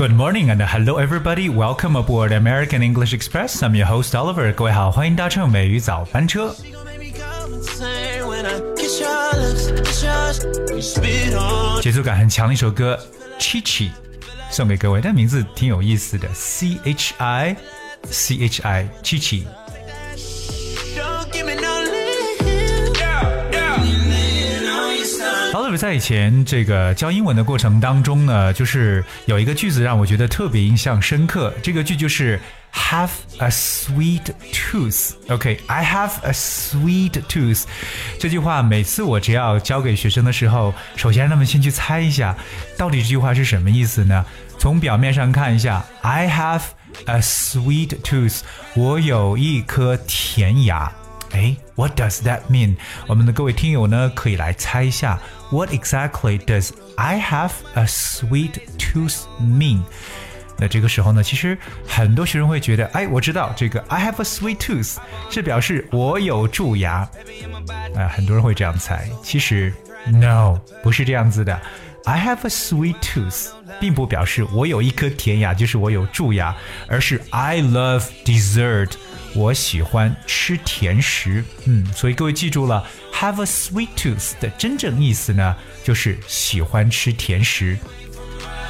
Good morning and hello everybody. Welcome aboard American English Express. I'm your host Oliver. 各位好，欢迎搭乘美语早班车。节奏感很强的一首歌《Chi Chi》，送给各位。但名字挺有意思的，C H I C H I Chi Chi。在以前这个教英文的过程当中呢，就是有一个句子让我觉得特别印象深刻。这个句就是 have a sweet tooth。OK，I have a sweet tooth。这句话每次我只要教给学生的时候，首先让他们先去猜一下，到底这句话是什么意思呢？从表面上看一下，I have a sweet tooth，我有一颗甜牙。哎，What does that mean？我们的各位听友呢，可以来猜一下，What exactly does I have a sweet tooth mean？那这个时候呢，其实很多学生会觉得，哎，我知道这个 I have a sweet tooth 是表示我有蛀牙。啊，很多人会这样猜，其实 No，不是这样子的。I have a sweet tooth 并不表示我有一颗甜牙，就是我有蛀牙，而是 I love dessert。 我喜欢吃甜食，嗯，所以各位记住了，have a sweet tooth 的真正意思呢，就是喜欢吃甜食。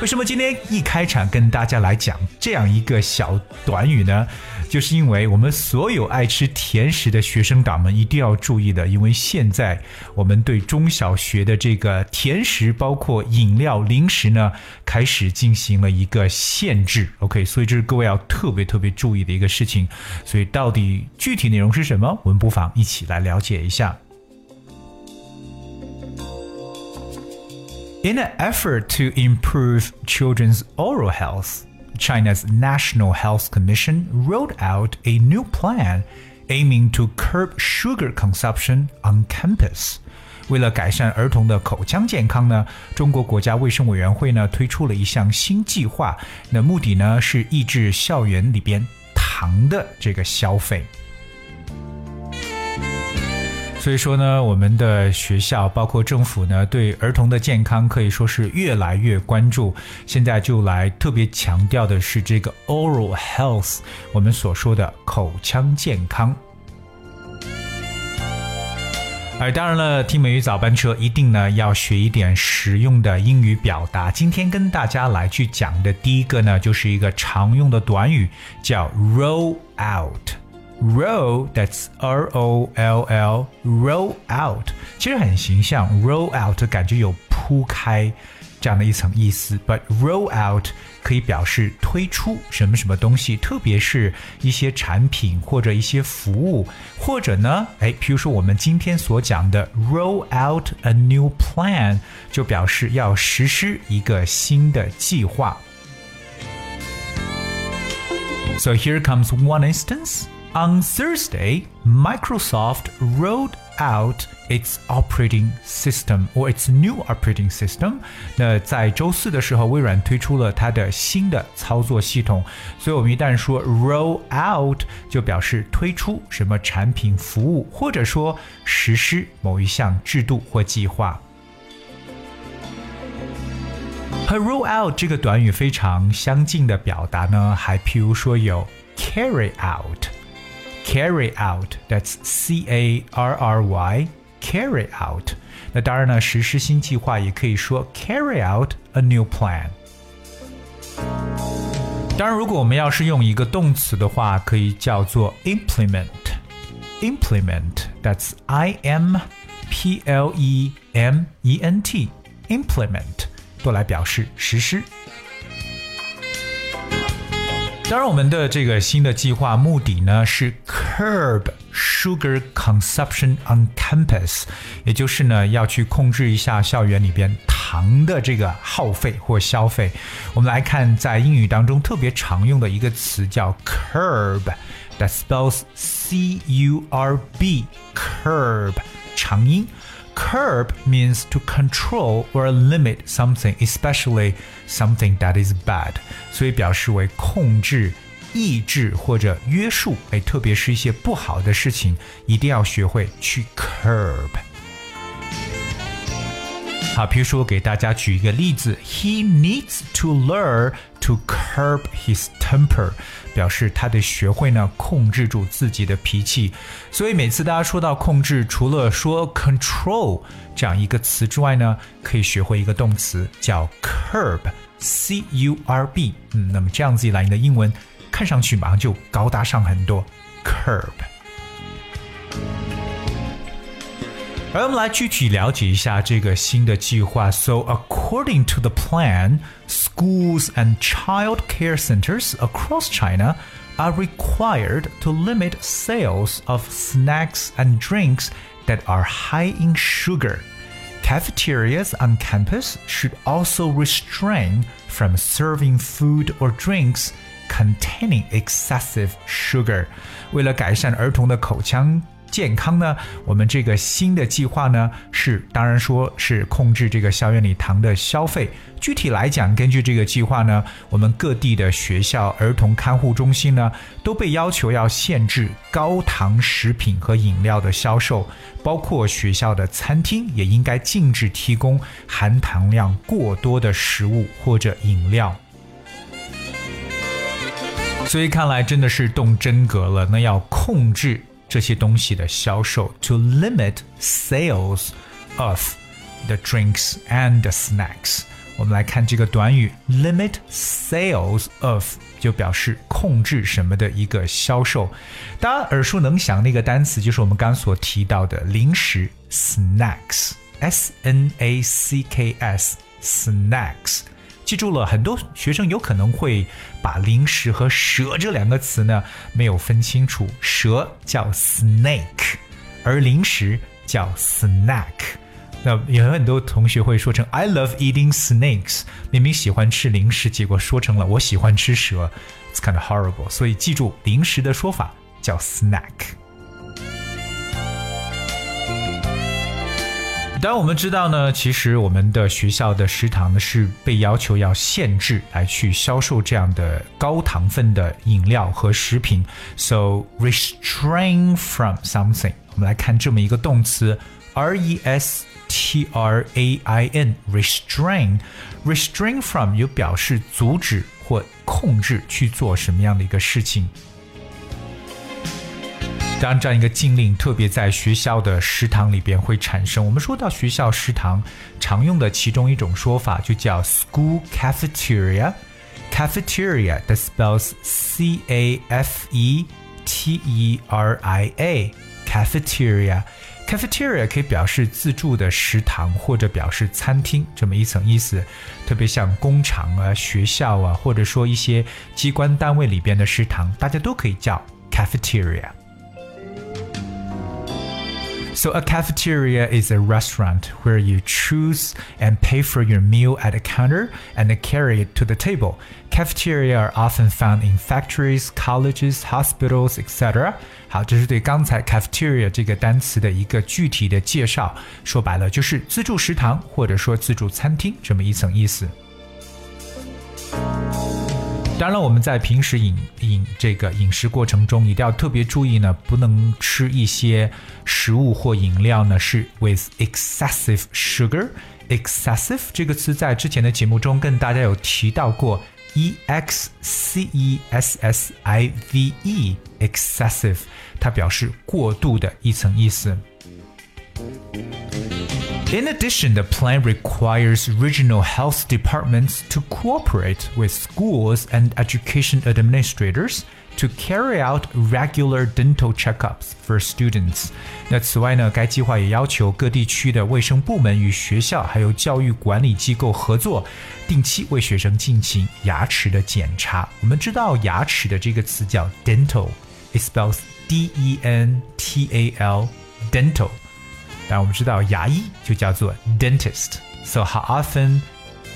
为什么今天一开场跟大家来讲这样一个小短语呢？就是因为我们所有爱吃甜食的学生党们一定要注意的，因为现在我们对中小学的这个甜食，包括饮料、零食呢，开始进行了一个限制。OK，所以这是各位要特别特别注意的一个事情。所以到底具体内容是什么？我们不妨一起来了解一下。In an effort to improve children's oral health, China's National Health Commission rolled out a new plan aiming to curb sugar consumption on campus. 为了改善儿童的口腔健康呢，中国国家卫生委员会呢推出了一项新计划。那目的呢是抑制校园里边糖的这个消费。 所以说呢，我们的学校包括政府呢，对儿童的健康可以说是越来越关注。现在就来特别强调的是这个 oral health，我们所说的口腔健康。哎当然了，听美语早班车一定呢要学一点实用的英语表达。今天跟大家来去讲的第一个呢，就是一个常用的短语，叫 roll out。Roll, that's R O L L, roll out，其实很形象。Roll out 感觉有铺开这样的一层意思，but roll out 可以表示推出什么什么东西，特别是一些产品或者一些服务，或者呢，哎，比如说我们今天所讲的 roll out a new plan，就表示要实施一个新的计划。So here comes one instance. On Thursday, Microsoft rolled out its operating system or its new operating system。那在周四的时候，微软推出了它的新的操作系统。所以，我们一旦说 roll out，就表示推出什么产品、服务，或者说实施某一项制度或计划。和 roll out 这个短语非常相近的表达呢，还譬如说有 carry out。 carry out. That's C A R R Y. Carry out. 那当然呢，实施新计划也可以说 carry out a new plan。当然，如果我们要是用一个动词的话，可以叫做 implement。implement. That's I M P L E M E N T. Implement 都来表示实施。 当然，我们的这个新的计划目的呢是 curb sugar consumption on campus，也就是呢要去控制一下校园里边糖的这个耗费或消费。我们来看，在英语当中特别常用的一个词叫 curb，that spells C U R B，curb 长音。Curb means to control or limit something, especially something that is bad，所以表示为控制、抑制或者约束。哎，特别是一些不好的事情，一定要学会去 curb。好，比如说给大家举一个例子，He needs to learn to curb his temper，表示他得学会呢控制住自己的脾气。所以每次大家说到控制，除了说 control 这样一个词之外呢，可以学会一个动词叫 curb，c u r b。嗯，那么这样子一来，你的英文看上去马上就高大上很多。curb。而我们来具体了解一下这个新的计划。So according to the plan, schools and child care centers across China are required to limit sales of snacks and drinks that are high in sugar. Cafeterias on campus should also restrain from serving food or drinks containing excessive sugar. 为了改善儿童的口腔 健康呢？我们这个新的计划呢，是当然说是控制这个校园里糖的消费。具体来讲，根据这个计划呢，我们各地的学校儿童看护中心呢，都被要求要限制高糖食品和饮料的销售，包括学校的餐厅也应该禁止提供含糖量过多的食物或者饮料。所以看来真的是动真格了，那要控制。这些东西的销售，to limit sales of the drinks and the snacks。我们来看这个短语，limit sales of 就表示控制什么的一个销售。大家耳熟能详的一个单词就是我们刚所提到的零食，snacks，s n a c k s，snacks。 记住了，很多学生有可能会把零食和蛇这两个词呢没有分清楚。蛇叫 snake，而零食叫 snack。那有很多同学会说成 I love eating snakes，明明喜欢吃零食，结果说成了我喜欢吃蛇，It's kind of horrible。所以记住，零食的说法叫 snack。当然，我们知道呢，其实我们的学校的食堂呢是被要求要限制来去销售这样的高糖分的饮料和食品。So restrain from something，我们来看这么一个动词，r e s t r a i n，restrain，restrain from 有表示阻止或控制去做什么样的一个事情。当，这样一个禁令特别在学校的食堂里边会产生。我们说到学校食堂常用的其中一种说法就叫 school cafeteria。cafeteria that spells C A F E T E R I A cafeteria。cafeteria 可以表示自助的食堂或者表示餐厅这么一层意思。特别像工厂啊、学校啊，或者说一些机关单位里边的食堂，大家都可以叫 cafeteria。So, a cafeteria is a restaurant where you choose and pay for your meal at a counter and carry it to the table. Cafeteria are often found in factories, colleges, hospitals, etc. 好，这是对刚才 cafeteria 这个单词的一个具体的介绍。说白了，就是自助食堂或者说自助餐厅这么一层意思。 当然，我们在平时饮饮这个饮食过程中，一定要特别注意呢，不能吃一些食物或饮料呢是 with excessive sugar。excessive 这个词在之前的节目中跟大家有提到过，e x c e s s i v e，excessive，它表示过度的一层意思。In addition, the plan requires regional health departments to cooperate with schools and education administrators to carry out regular dental checkups for students. 那此外呢，该计划也要求各地区的卫生部门与学校还有教育管理机构合作，定期为学生进行牙齿的检查。我们知道牙齿的这个词叫 dental，it spells D E N T A L dental。 但我们知道牙医就叫做 dentist。So how often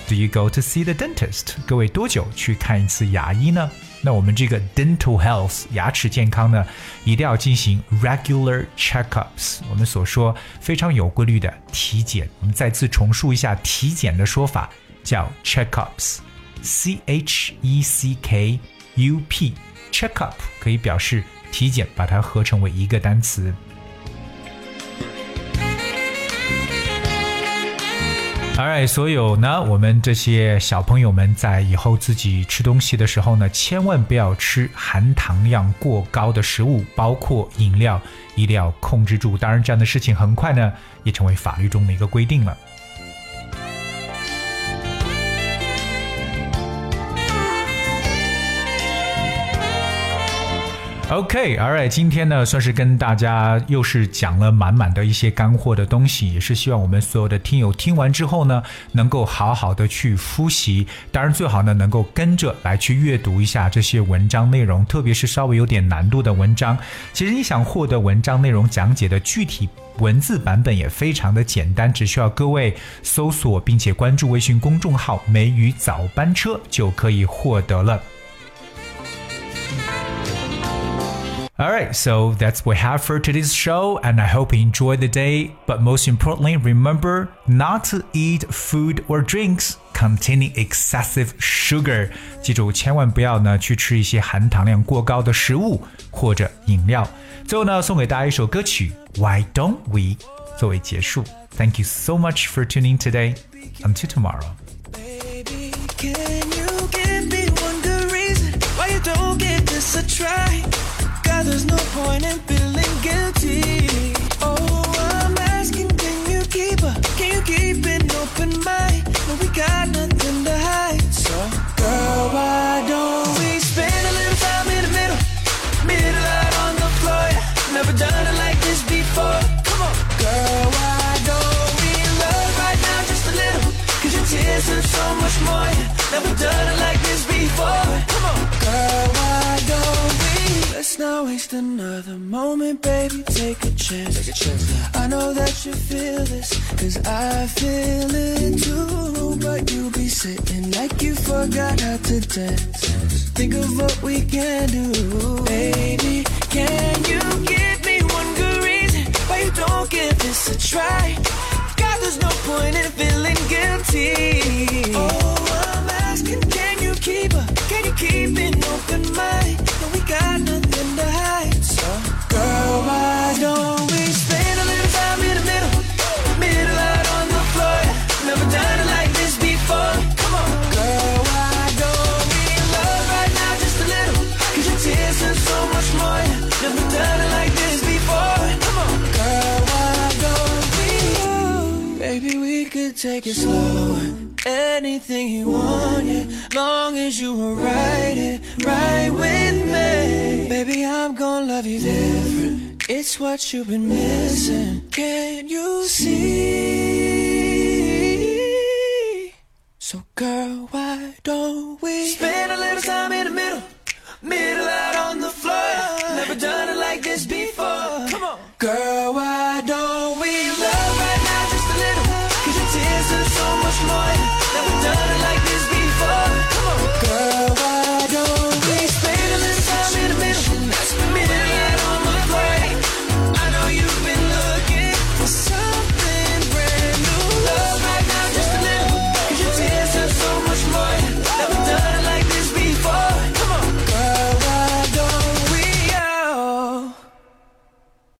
do you go to see the dentist？各位多久去看一次牙医呢？那我们这个 dental health 牙齿健康呢，一定要进行 regular checkups。我们所说非常有规律的体检。我们再次重述一下体检的说法，叫 checkups，c h e c k u p。checkup 可以表示体检，把它合成为一个单词。 Alright，所有呢，我们这些小朋友们在以后自己吃东西的时候呢，千万不要吃含糖量过高的食物，包括饮料，一定要控制住。当然，这样的事情很快呢，也成为法律中的一个规定了。OK，Alright，今天呢算是跟大家又是讲了满满的一些干货的东西，也是希望我们所有的听友听完之后呢，能够好好的去复习，当然最好呢能够跟着来去阅读一下这些文章内容，特别是稍微有点难度的文章。其实你想获得文章内容讲解的具体文字版本也非常的简单，只需要各位搜索并且关注微信公众号“梅雨早班车”就可以获得了。Alright, so that's what we have for today's show, and I hope you enjoy the day. But most importantly, remember not to eat food or drinks containing excessive sugar. 记住，千万不要呢去吃一些含糖量过高的食物或者饮料。最后呢，送给大家一首歌曲《Why Don't We》作为结束。Thank you so much for tuning today. Until tomorrow. Baby, can you give me one good reason why you don't give this a try? There's no point in feeling guilty. Moment, baby. Take a chance. Take a chance. I know that you feel this, cause I feel it too. But you be sitting like you forgot how to dance. Think of what we can do, baby. Can you give me one good reason why you don't give this a try? God, there's no point in feeling guilty. Oh, I'm asking, can you keep her? Can you keep an open mind? No, we got take it slow. Anything you want, yeah. long as you were right here, right with me. Baby, I'm gonna love you different. It's what you've been missing. Can't you see? So, girl, why don't we spend a little time in the middle? more